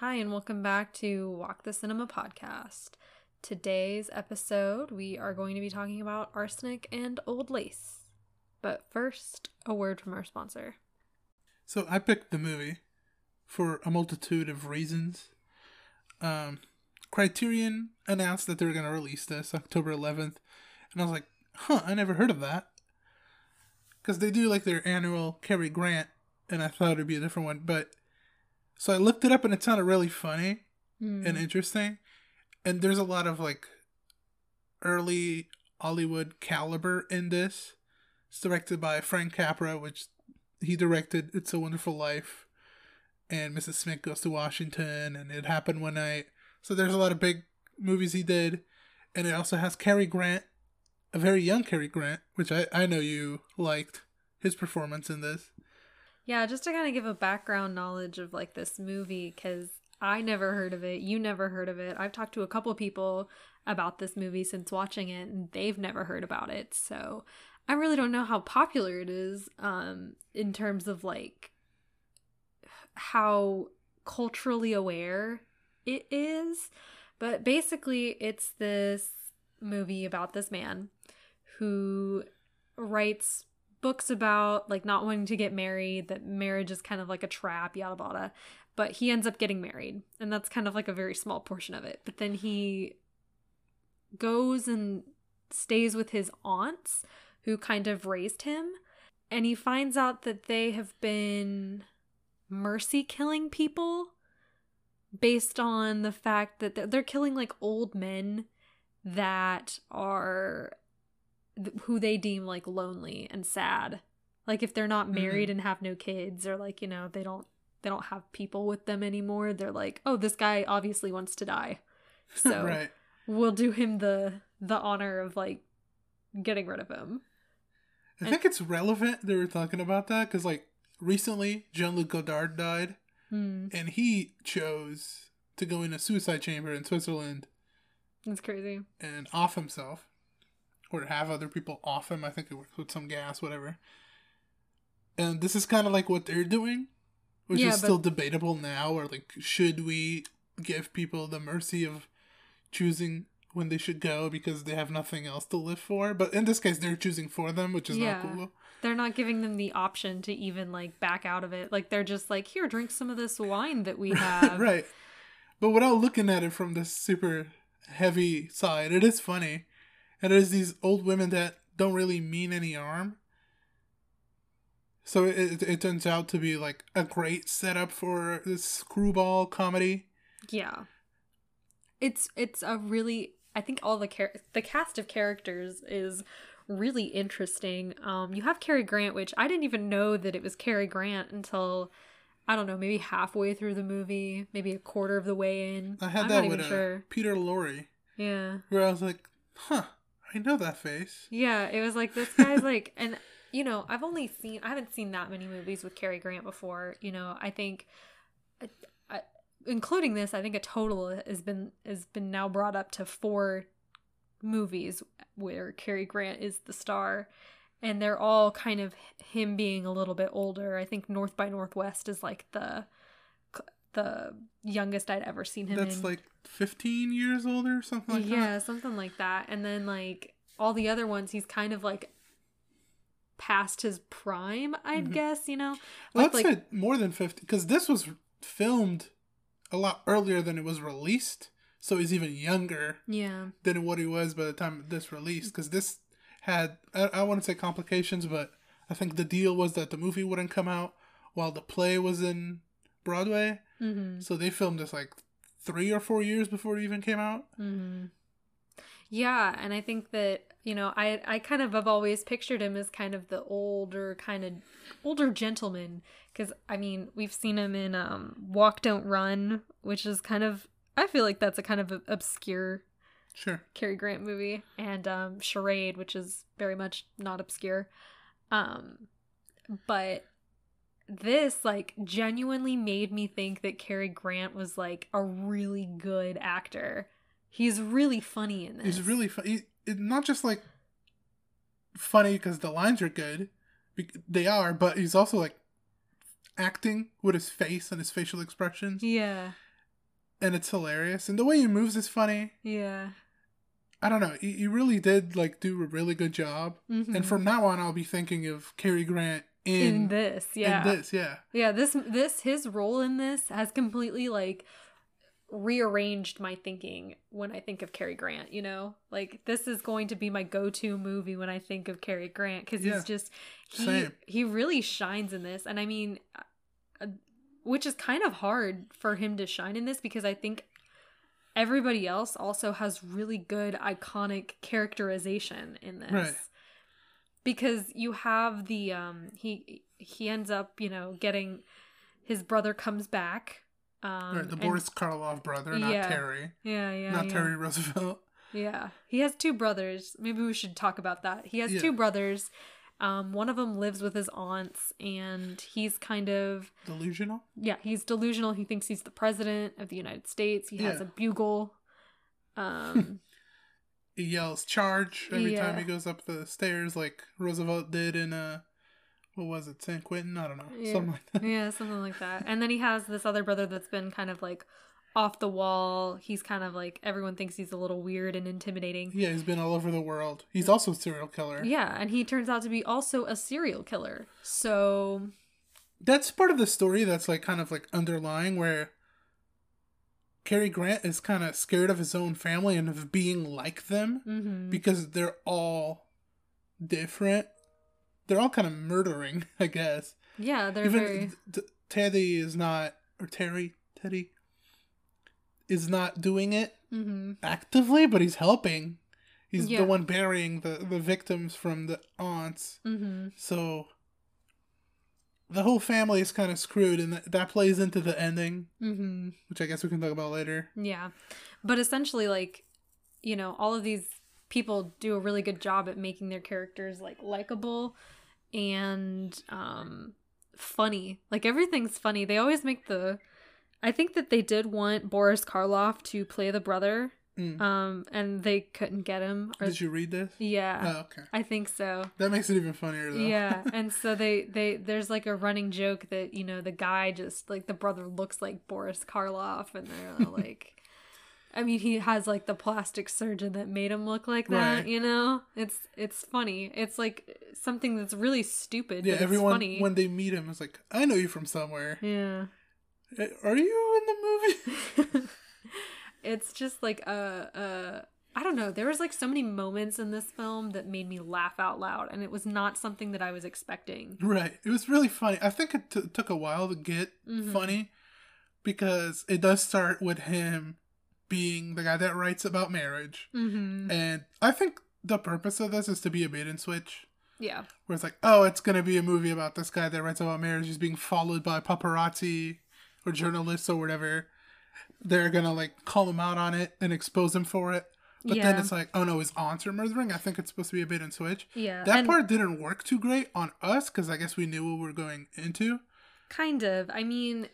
Hi, and welcome back to Walk the Cinema podcast. Today's episode, we are going to be talking about arsenic and old lace. But first, a word from our sponsor. So I picked the movie for a multitude of reasons. Um, Criterion announced that they were going to release this October 11th, and I was like, "Huh, I never heard of that." Because they do like their annual Cary Grant, and I thought it'd be a different one, but so I looked it up, and it sounded really funny Hmm. and interesting, and there's a lot of like early Hollywood caliber in this. It's directed by Frank Capra, which he directed It's a Wonderful Life and Mrs. Smith Goes to Washington and It Happened One Night. So there's a lot of big movies he did. And it also has Cary Grant, a very young Cary Grant, which I, I know you liked his performance in this. Yeah, just to kind of give a background knowledge of like this movie, because I never heard of it. You never heard of it. I've talked to a couple people about this movie since watching it, and they've never heard about it. So I really don't know how popular it is um, in terms of like how culturally aware it is. But basically, it's this movie about this man who writes books about like not wanting to get married, that marriage is kind of like a trap, yada yada. But he ends up getting married, and that's kind of like a very small portion of it. But then he goes and stays with his aunts who kind of raised him, and he finds out that they have been mercy killing people based on the fact that they're killing like old men that are th- who they deem like lonely and sad. Like if they're not married and have no kids or like you know they don't they don't have people with them anymore they're like oh this guy obviously wants to die. So right. we'll do him the the honor of like getting rid of him. I And- think it's relevant they were talking about that because, like, recently Jean Luc Godard died. Hmm, and he chose to go in a suicide chamber in Switzerland that's crazy. and off himself, or have other people off him. I think it works with some gas, whatever. And this is kind of like what they're doing, which Yeah, is but- still debatable now. Or like, should we give people the mercy of choosing when they should go because they have nothing else to live for? But in this case, they're choosing for them, which is Yeah. not cool. they're not giving them the option to even like back out of it like they're just like here drink some of this wine that we have right. But without looking at it from this super heavy side, it is funny. And there's these old women that don't really mean any harm. So it, it, it turns out to be like a great setup for this screwball comedy. Yeah. It's it's a really I think all the char- the cast of characters is really interesting. Um you have Cary Grant which I didn't even know that it was Cary Grant until I don't know, maybe halfway through the movie, maybe a quarter of the way in. I had I'm that not with even uh, sure. Peter Lorre, Yeah. where I was like, huh, I know that face. Yeah, it was like this guy's like, and you know, I've only seen, I haven't seen that many movies with Cary Grant before. You know, I think, I, I, including this, I think a total has been has been now brought up to four movies where Cary Grant is the star, and they're all kind of him being a little bit older. I think North by Northwest is like the the youngest I'd ever seen him That's in. like 15 years older or something like yeah, that. something like that. And then like all the other ones, he's kind of like past his prime, I'd Mhm. guess. You know, Well, like I'd like say more than 50, because this was filmed a lot earlier than it was released. So he's even younger yeah, than what he was by the time this released because this had I, I wouldn't say complications but i think the deal was that the movie wouldn't come out while the play was in broadway mm-hmm. so they filmed this like three or four years before it even came out Mm-hmm. yeah. And I think that you know, I I kind of have always pictured him as kind of the older kind of older gentleman because I mean we've seen him in um Walk Don't Run, which is kind of I feel like that's a kind of obscure sure Cary Grant movie, and um, Charade, which is very much not obscure. Um, but this like genuinely made me think that Cary Grant was like a really good actor. He's really funny in this. he's really funny not just like funny because the lines are good they are but he's also like acting with his face and his facial expressions yeah. and it's hilarious. And the way he moves is funny. Yeah. I don't know. He, he really did like do a really good job. Mhm. And from now on, I'll be thinking of Cary Grant in, in this, yeah. in this. Yeah, Yeah, this this his role in this has completely like rearranged my thinking when I think of Cary Grant, you know? Like this is going to be my go-to movie when I think of Cary Grant cuz Yeah. he's just he Same. he really shines in this and I mean uh, which is kind of hard for him to shine in this because I think everybody else also has really good iconic characterization in this Right. Because you have the um he he ends up you know getting his brother comes back um right. The and- Boris Karloff brother, not Yeah. Terry, yeah yeah not yeah. Terry Roosevelt. yeah he has two brothers maybe we should talk about that he has Yeah. two brothers um one of them lives with his aunts and he's kind of Delusional. yeah he's delusional he thinks he's the president of the united states he has a bugle um He yells "charge" every time he goes up the stairs, like Roosevelt did in uh, what was it, San Quentin? I don't know, Yeah. something like that. yeah something like that and then he has this other brother that's been kind of like off the wall he's kind of like everyone thinks he's a little weird and intimidating Yeah, he's been all over the world. He's also a serial killer. yeah and he turns out to be also a serial killer so That's part of the story that's like kind of like underlying where Cary Grant is kind of scared of his own family and of being like them mhm. because they're all different. They're all kind of murdering, I guess. yeah they're Even very t- Teddy is not, or Terry, Teddy is not doing it hmm actively, but he's helping. He's Yeah. the one burying the, the victims from the aunts. hmm So the whole family is kind of screwed, and that, that plays into the ending, hmm which I guess we can talk about later. Yeah. But essentially, like, you know, all of these people do a really good job at making their characters, like, likable and um, funny. Like, everything's funny. They always make the. I think that they did want Boris Karloff to play the brother, Mm. um, and they couldn't get him. Or, Did you read this? yeah, Oh, okay. I think so. That makes it even funnier, though. Yeah, and so they they there's like a running joke that you know the guy just like the brother looks like Boris Karloff, and they're like, I mean he has like the plastic surgeon that made him look like that. Right. You know, it's it's funny. It's like something that's really stupid. yeah, but everyone, it's funny. when they meet him, is like, I know you from somewhere. yeah, Eh, Are you in the movie? it's just like a uh don't know. There was like so many moments in this film that made me laugh out loud, and it was not something that I was expecting. right. It was really funny. I think it t- took a while to get Mhm. funny because it does start with him being the guy that writes about marriage. Mm-hmm. And I think the purpose of this is to be a bait and switch. Yeah. Where it's like, oh, it's gonna be a movie about this guy that writes about marriage. He's being followed by paparazzi or journalists or whatever. They're gonna like call him out on it and expose him for it. But then it's like, oh no, his aunts are murdering. I think it's supposed to be a bait and switch. Yeah. That and- part didn't work too great on us because I guess we knew what we were going into. Kind of. I mean,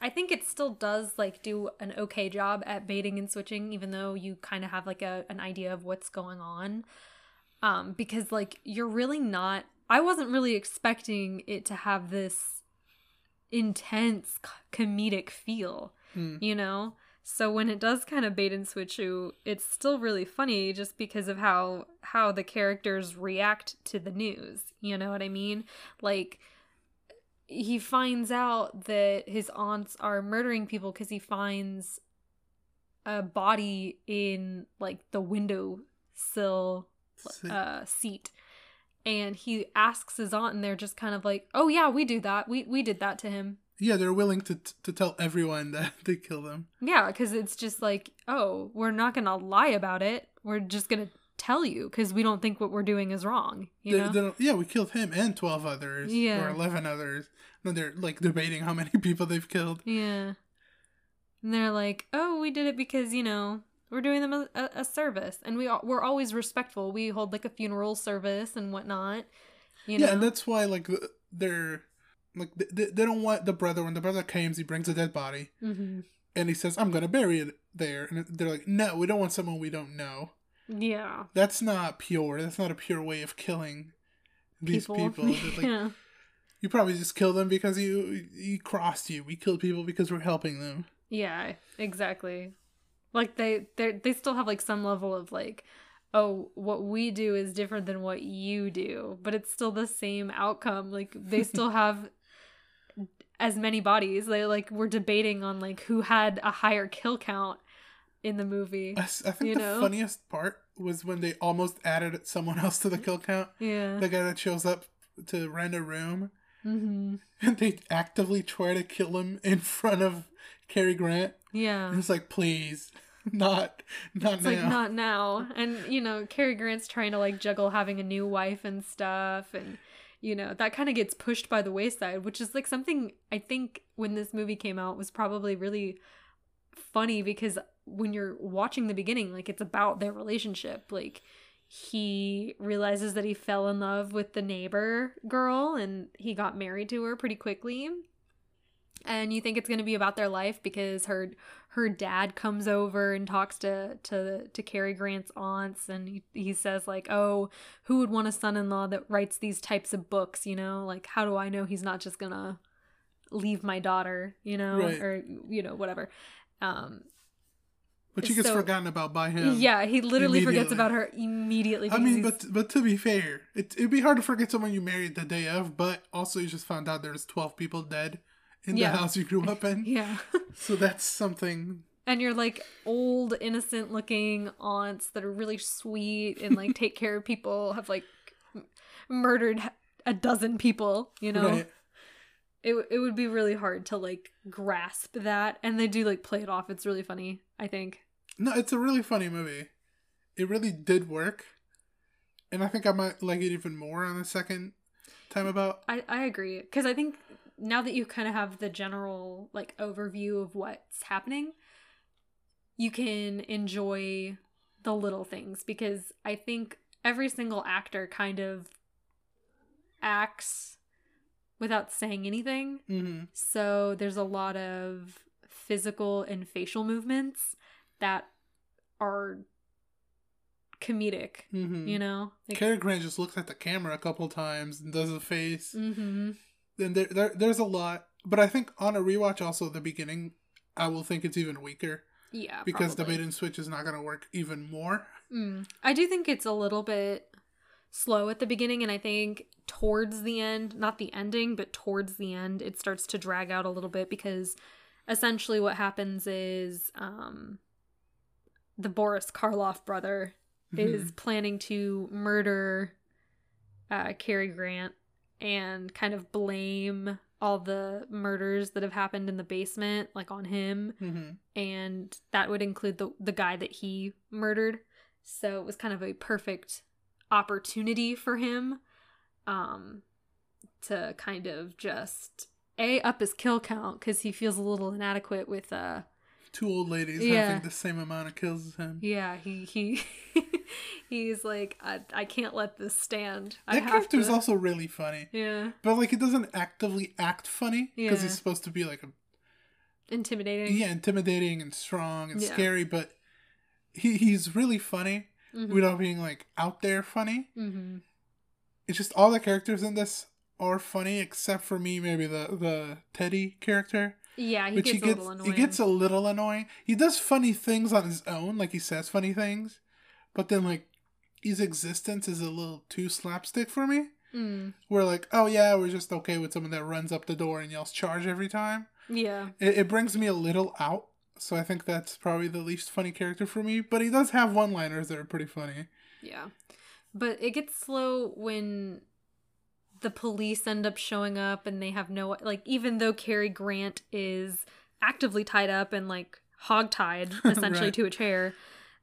I think it still does like do an okay job at baiting and switching, even though you kind of have like a an idea of what's going on. Um, because like you're really not. I wasn't really expecting it to have this intense comedic feel, Hmm. you know. So when it does kind of bait and switch you, it's still really funny just because of how how the characters react to the news. You know what I mean? Like he finds out that his aunts are murdering people because he finds a body in like the window sill uh, seat and he asks his aunt and they're just kind of like oh yeah we do that we we did that to him yeah, they're willing to to tell everyone that they kill them. yeah because it's just like oh we're not gonna lie about it we're just gonna tell you because we don't think what we're doing is wrong you They- know they yeah, we killed him and twelve others, Yeah. or eleven others. And they're like debating how many people they've killed. Yeah. And they're like, "Oh, we did it because you know we're doing them a, a, a service, and we we're always respectful. We hold like a funeral service and whatnot." You know. yeah, and that's why like they're like they, they don't want the brother when the brother comes, he brings a dead body hmm and he says, "I'm gonna bury it there," and they're like, "No, we don't want someone we don't know. Yeah. That's not pure. That's not a pure way of killing these People. people. Like, yeah. You probably just kill them because you he crossed you. We killed people because we're helping them. Yeah, exactly. Like they they they still have like some level of like oh, what we do is different than what you do, but it's still the same outcome. Like they still have as many bodies. They like were debating on like who had a higher kill count in the movie. I think You the know? funniest part was when they almost added someone else to the kill count. Yeah. The guy that shows up to rent a room, mm-hmm. and they actively try to kill him in front of Cary Grant. Yeah. And it's like, please, not, not It's now. like not now. And you know, Cary Grant's trying to like juggle having a new wife and stuff and you know, that kind of gets pushed by the wayside, which is like something I think when this movie came out was probably really funny because when you're watching the beginning, like it's about their relationship. Like he realizes that he fell in love with the neighbor girl and he got married to her pretty quickly. And you think it's going to be about their life because her her dad comes over and talks to to to Cary Grant's aunts and he, he says like, "Oh, who would want a son-in-law that writes these types of books, you know? Like how do I know he's not just going to leave my daughter, you know, Right. or you know, whatever." Um but she gets so- forgotten about by him. yeah, he literally forgets about her immediately. I mean, but but to be fair, it, it'd be hard to forget someone you married the day of, but also you just found out there's 12 people dead in Yeah. the house you grew up in. yeah. So that's something. and you're like old innocent looking aunts that are really sweet and like take care of people have like m- murdered a dozen people you know Right. it, it would be really hard to like grasp that and they do like play it off it's really funny i think No, it's a really funny movie. It really did work. And I think I might like it even more on the second time about. i, I agree because i think now that you kind of have the general like overview of what's happening you can enjoy the little things because i think every single actor kind of acts without saying anything hmm So there's a lot of physical and facial movements that are comedic, hmm you know? Like, Cary Grant just looks at the camera a couple times and does a face. hmm And there, there, there's a lot. But I think on a rewatch, also the beginning, I will think it's even weaker Yeah. because the probably. bait and switch is not going to work even more. Mm. I do think it's a little bit slow at the beginning, and I think towards the end, not the ending, but towards the end, it starts to drag out a little bit because essentially what happens is um, the Boris Karloff brother is planning to murder uh, Cary Grant and kind of blame all the murders that have happened in the basement like on him. Hmm and that would include the the guy that he murdered. So it was kind of a perfect opportunity for him um to kind of just a up his kill count because he feels a little inadequate with uh Two old ladies Yeah. having the same amount of kills as him. yeah he he he's like I, I can't let this stand I That have character is also really funny. yeah But like, he doesn't actively act funny because Yeah. he's supposed to be like a intimidating yeah, intimidating and strong and Yeah. scary. But he he's really funny Mhm. without being like out there funny. Mhm. It's just all the characters in this are funny except for me, maybe the the Teddy character, yeah he gets, he gets a little annoying he gets a little annoying. He does funny things on his own, like he says funny things, but then like his existence is a little too slapstick for me. Mm. We're like, oh yeah, we're just okay with someone that runs up the door and yells charge every time. yeah It, it brings me a little out, so I think that's probably the least funny character for me. But he does have one-liners that are pretty funny. Yeah. But it gets slow when the police end up showing up and they have no like even though Cary Grant is actively tied up and like hogtied essentially Right. to a chair,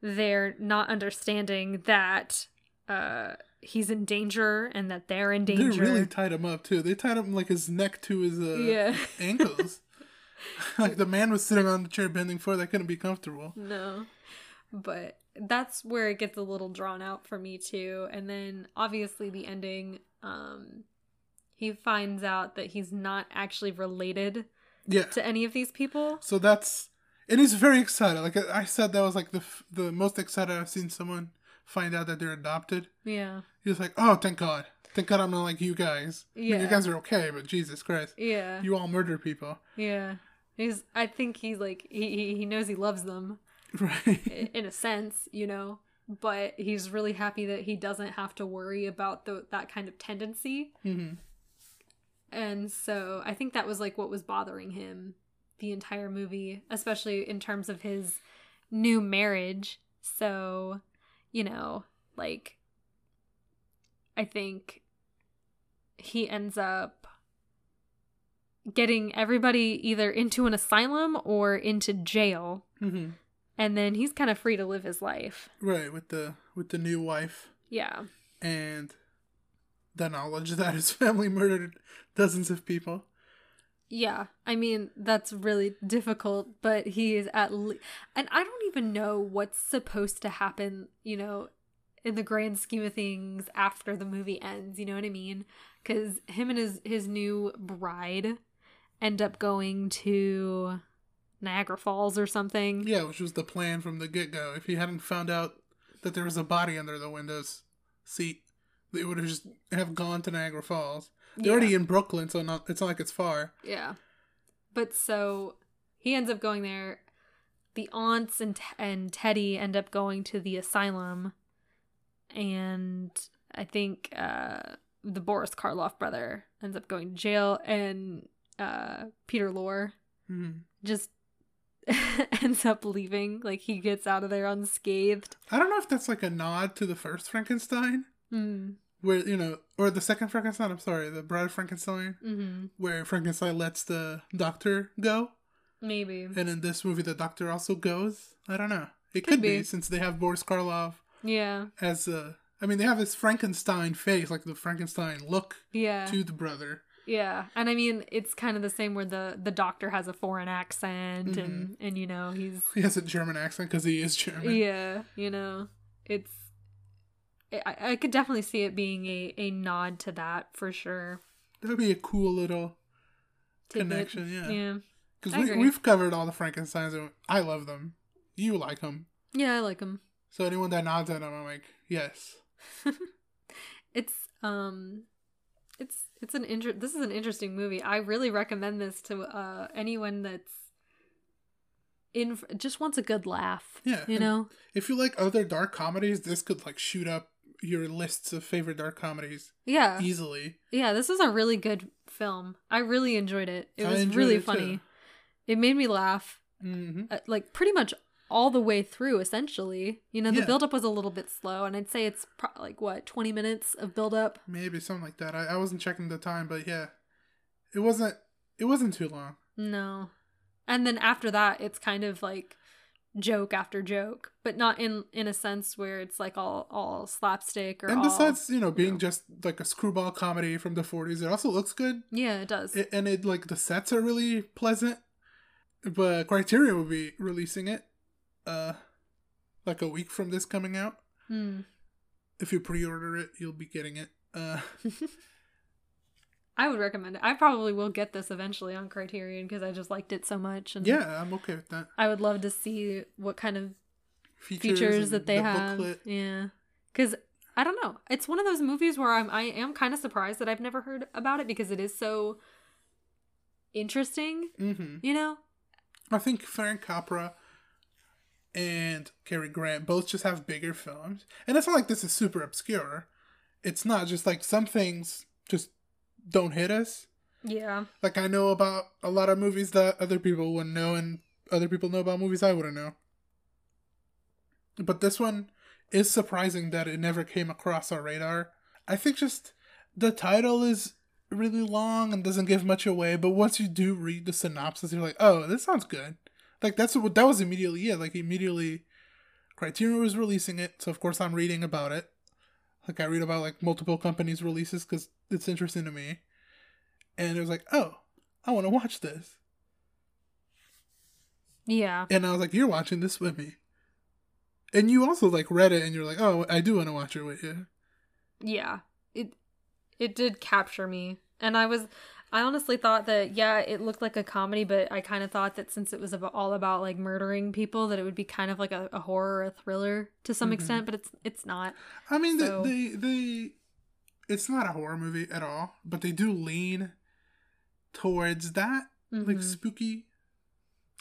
they're not understanding that uh he's in danger and that they're in danger. They really tied him up too. They tied him like his neck to his uh, yeah. ankles. like the man was sitting on the chair bending forward. That couldn't be comfortable. No. But that's where it gets a little drawn out for me too. And then obviously the ending, um he finds out that he's not actually related Yeah. to any of these people. So that's and he's very excited. Like I said, that was like the the most excited I've seen someone find out that they're adopted. Yeah. he's like, "Oh, thank God, thank God, I'm not like you guys. I mean, Yeah. you guys are okay, but Jesus Christ, Yeah. you all murder people." Yeah. He's I think he's like he he- knows he loves them Right. in a sense, you know, but he's really happy that he doesn't have to worry about the that kind of tendency. hmm And so I think that was like what was bothering him the entire movie, especially in terms of his new marriage. So, you know, like I think he ends up getting everybody either into an asylum or into jail hmm and then he's kind of free to live his life. Right with the with the new wife Yeah. and the knowledge that his family murdered dozens of people. Yeah, I mean that's really difficult, but he is at least, and I don't even know what's supposed to happen, you know, in the grand scheme of things after the movie ends. You know what I mean? Because him and his his new bride end up going to Niagara Falls or something. Yeah, which was the plan from the get go. If he hadn't found out that there was a body under the windows seat, they would have just have gone to Niagara Falls. They're already in Brooklyn, so not it's not like it's far. Yeah. But so he ends up going there. The aunts and and Teddy end up going to the asylum, and I think uh, the Boris Karloff brother ends up going to jail, and uh, Peter Lorre hmm just ends up leaving. Like he gets out of there unscathed. I don't know if that's like a nod to the first Frankenstein, Mm. where you know, or the second Frankenstein. I'm sorry, the Bride of Frankenstein, hmm where Frankenstein lets the doctor go, Maybe. and in this movie, the doctor also goes. I don't know. It Could could, be. be. since they have Boris Karloff Yeah. as a. I mean, they have this Frankenstein face, like the Frankenstein look Yeah. to the brother. Yeah, and I mean it's kind of the same where the the doctor has a foreign accent and and you know he's He has a German accent because he is German. yeah you know it's I, I could definitely see it being a a nod to that for sure. That would be a cool little Tidbit. connection, yeah. yeah, Because we, we've covered all the Frankensteins, and I love them. You like them. yeah. I like them. So anyone that nods at them, I'm like, yes. It's um, it's it's an inter- This is an interesting movie. I really recommend this to uh anyone that's in just wants a good laugh. Yeah, you know. If you like other dark comedies, this could like shoot up your lists of favorite dark comedies Yeah. easily. Yeah, this is a really good film. I really enjoyed it. It I was really it, funny. too. It made me laugh, hmm uh, like pretty much all the way through. Essentially, you know, the Yeah. buildup was a little bit slow, and I'd say it's pro- like what twenty minutes of buildup. Maybe something like that. I, I wasn't checking the time, but yeah, it wasn't. It wasn't too long. No, and then after that, it's kind of like joke after joke, but not in in a sense where it's like all all slapstick or and all. besides, you know, being know. just like a screwball comedy from the 40s, it also looks good. yeah, it does. It, and it like the sets are really pleasant. But Criterion will be releasing it, uh, like a week from this coming out. Hmm. If you pre-order it, you'll be getting it. Uh, I would recommend it. I probably will get this eventually on Criterion because I just liked it so much. And yeah, I'm okay with that. I would love to see what kind of Features, features, that they the have. booklet. Yeah, because I don't know. It's one of those movies where I'm I am kind of surprised that I've never heard about it because it is so interesting. hmm You know? I think Frank Capra and Cary Grant both just have bigger films, and it's not like this is super obscure. It's not just like some things just don't hit us. Yeah. Like I know about a lot of movies that other people wouldn't know, and other people know about movies I wouldn't know. But this one is surprising that it never came across our radar. I think just the title is really long and doesn't give much away, but once you do read the synopsis, you're like, oh, this sounds good. Like that's what that was immediately yeah, Like immediately, Criterion was releasing it, so of course I'm reading about it. Like I read about like multiple companies' releases because it's interesting to me, and it was like, oh, I want to watch this, Yeah. and I was like, you're watching this with me, and you also like read it, and you're like, oh, I do want to watch it with you. Yeah. It it did capture me. And I was I honestly thought that yeah, it looked like a comedy, but I kind of thought that since it was about, all about like murdering people that it would be kind of like a, a horror or a thriller to some Mhm. extent, but it's it's not. I mean, So- they, they they it's not a horror movie at all, but they do lean towards that like Mhm. spooky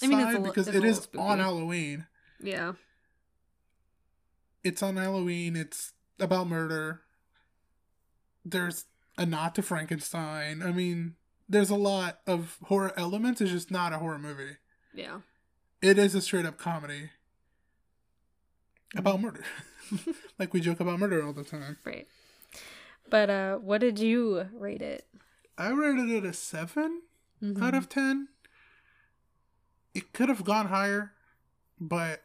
I mean, it's side li- because it is little on. Halloween. Yeah. It's on Halloween. It's about murder. There's a nod to Frankenstein. I mean, there's a lot of horror elements. It's just not a horror movie. Yeah. It is a straight up comedy Mm-hmm. about murder. like we joke about murder all the time. Right. But uh what did you rate it? I rated it a 7 Mhm. out of 10. It could have gone higher, but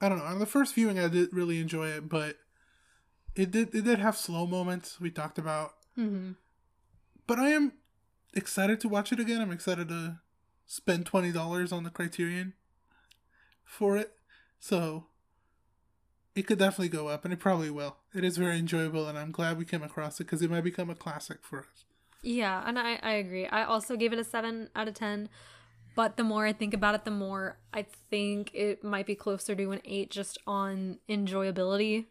I don't know. On the first viewing, I did really enjoy it, but it did it did have slow moments we talked about. Mhm. But I am excited to watch it again. I'm excited to spend twenty dollars on the Criterion for it. So it could definitely go up, and it probably will. It is very enjoyable, and I'm glad we came across it because it might become a classic for us. Yeah, and I, I agree. I also gave it a 7 out of 10. But the more I think about it, the more I think it might be closer to an 8 just on enjoyability.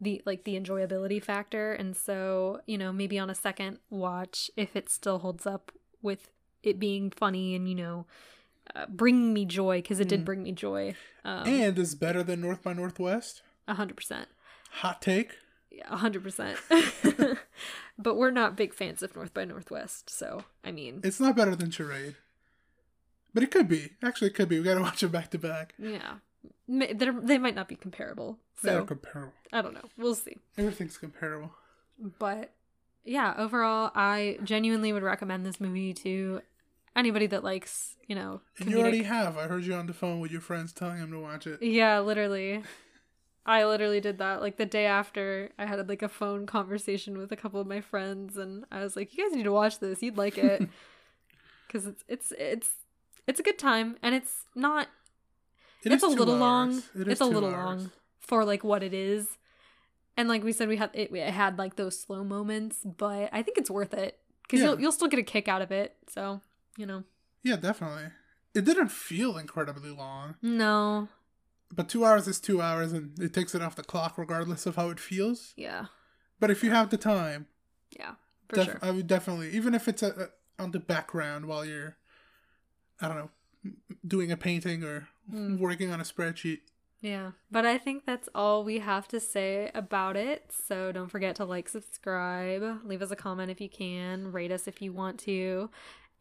The like the enjoyability factor. And so, you know, maybe on a second watch, if it still holds up with it being funny and, you know, bringing me joy, because it did Mm. bring me joy. Um, and is better than North by Northwest. 100%. Hot take. Yeah, 100%. but we're not big fans of North by Northwest. So, I mean, It's not better than Charade, but it could be. Actually, it could be. We gotta watch them back to back. Yeah. They're, they might not be comparable. They're comparable. I don't know. We'll see. Everything's comparable. But yeah, overall, I genuinely would recommend this movie to anybody that likes, you know, And you already have. I heard you on the phone with your friends telling them to watch it. Yeah, literally. I literally did that. Like the day after, I had like a phone conversation with a couple of my friends, and I was like, "You guys need to watch this. You'd like it." Because it's it's it's it's a good time, and it's not It it's a little long. hours. It is It's a little hours. long for like what it is. And like we said, we had it, it had like those slow moments, but I think it's worth it because Yeah. you'll you'll still get a kick out of it. So you know, Yeah, definitely. It didn't feel incredibly long, no, but two hours is two hours, and it takes it off the clock regardless of how it feels. yeah, But if you have the time, yeah, for def- sure. I would definitely, even if it's a, a, on the background while you're, I don't know, doing a painting or Mm. working on a spreadsheet. Yeah, but I think that's all we have to say about it. So don't forget to like, subscribe, leave us a comment if you can, rate us if you want to,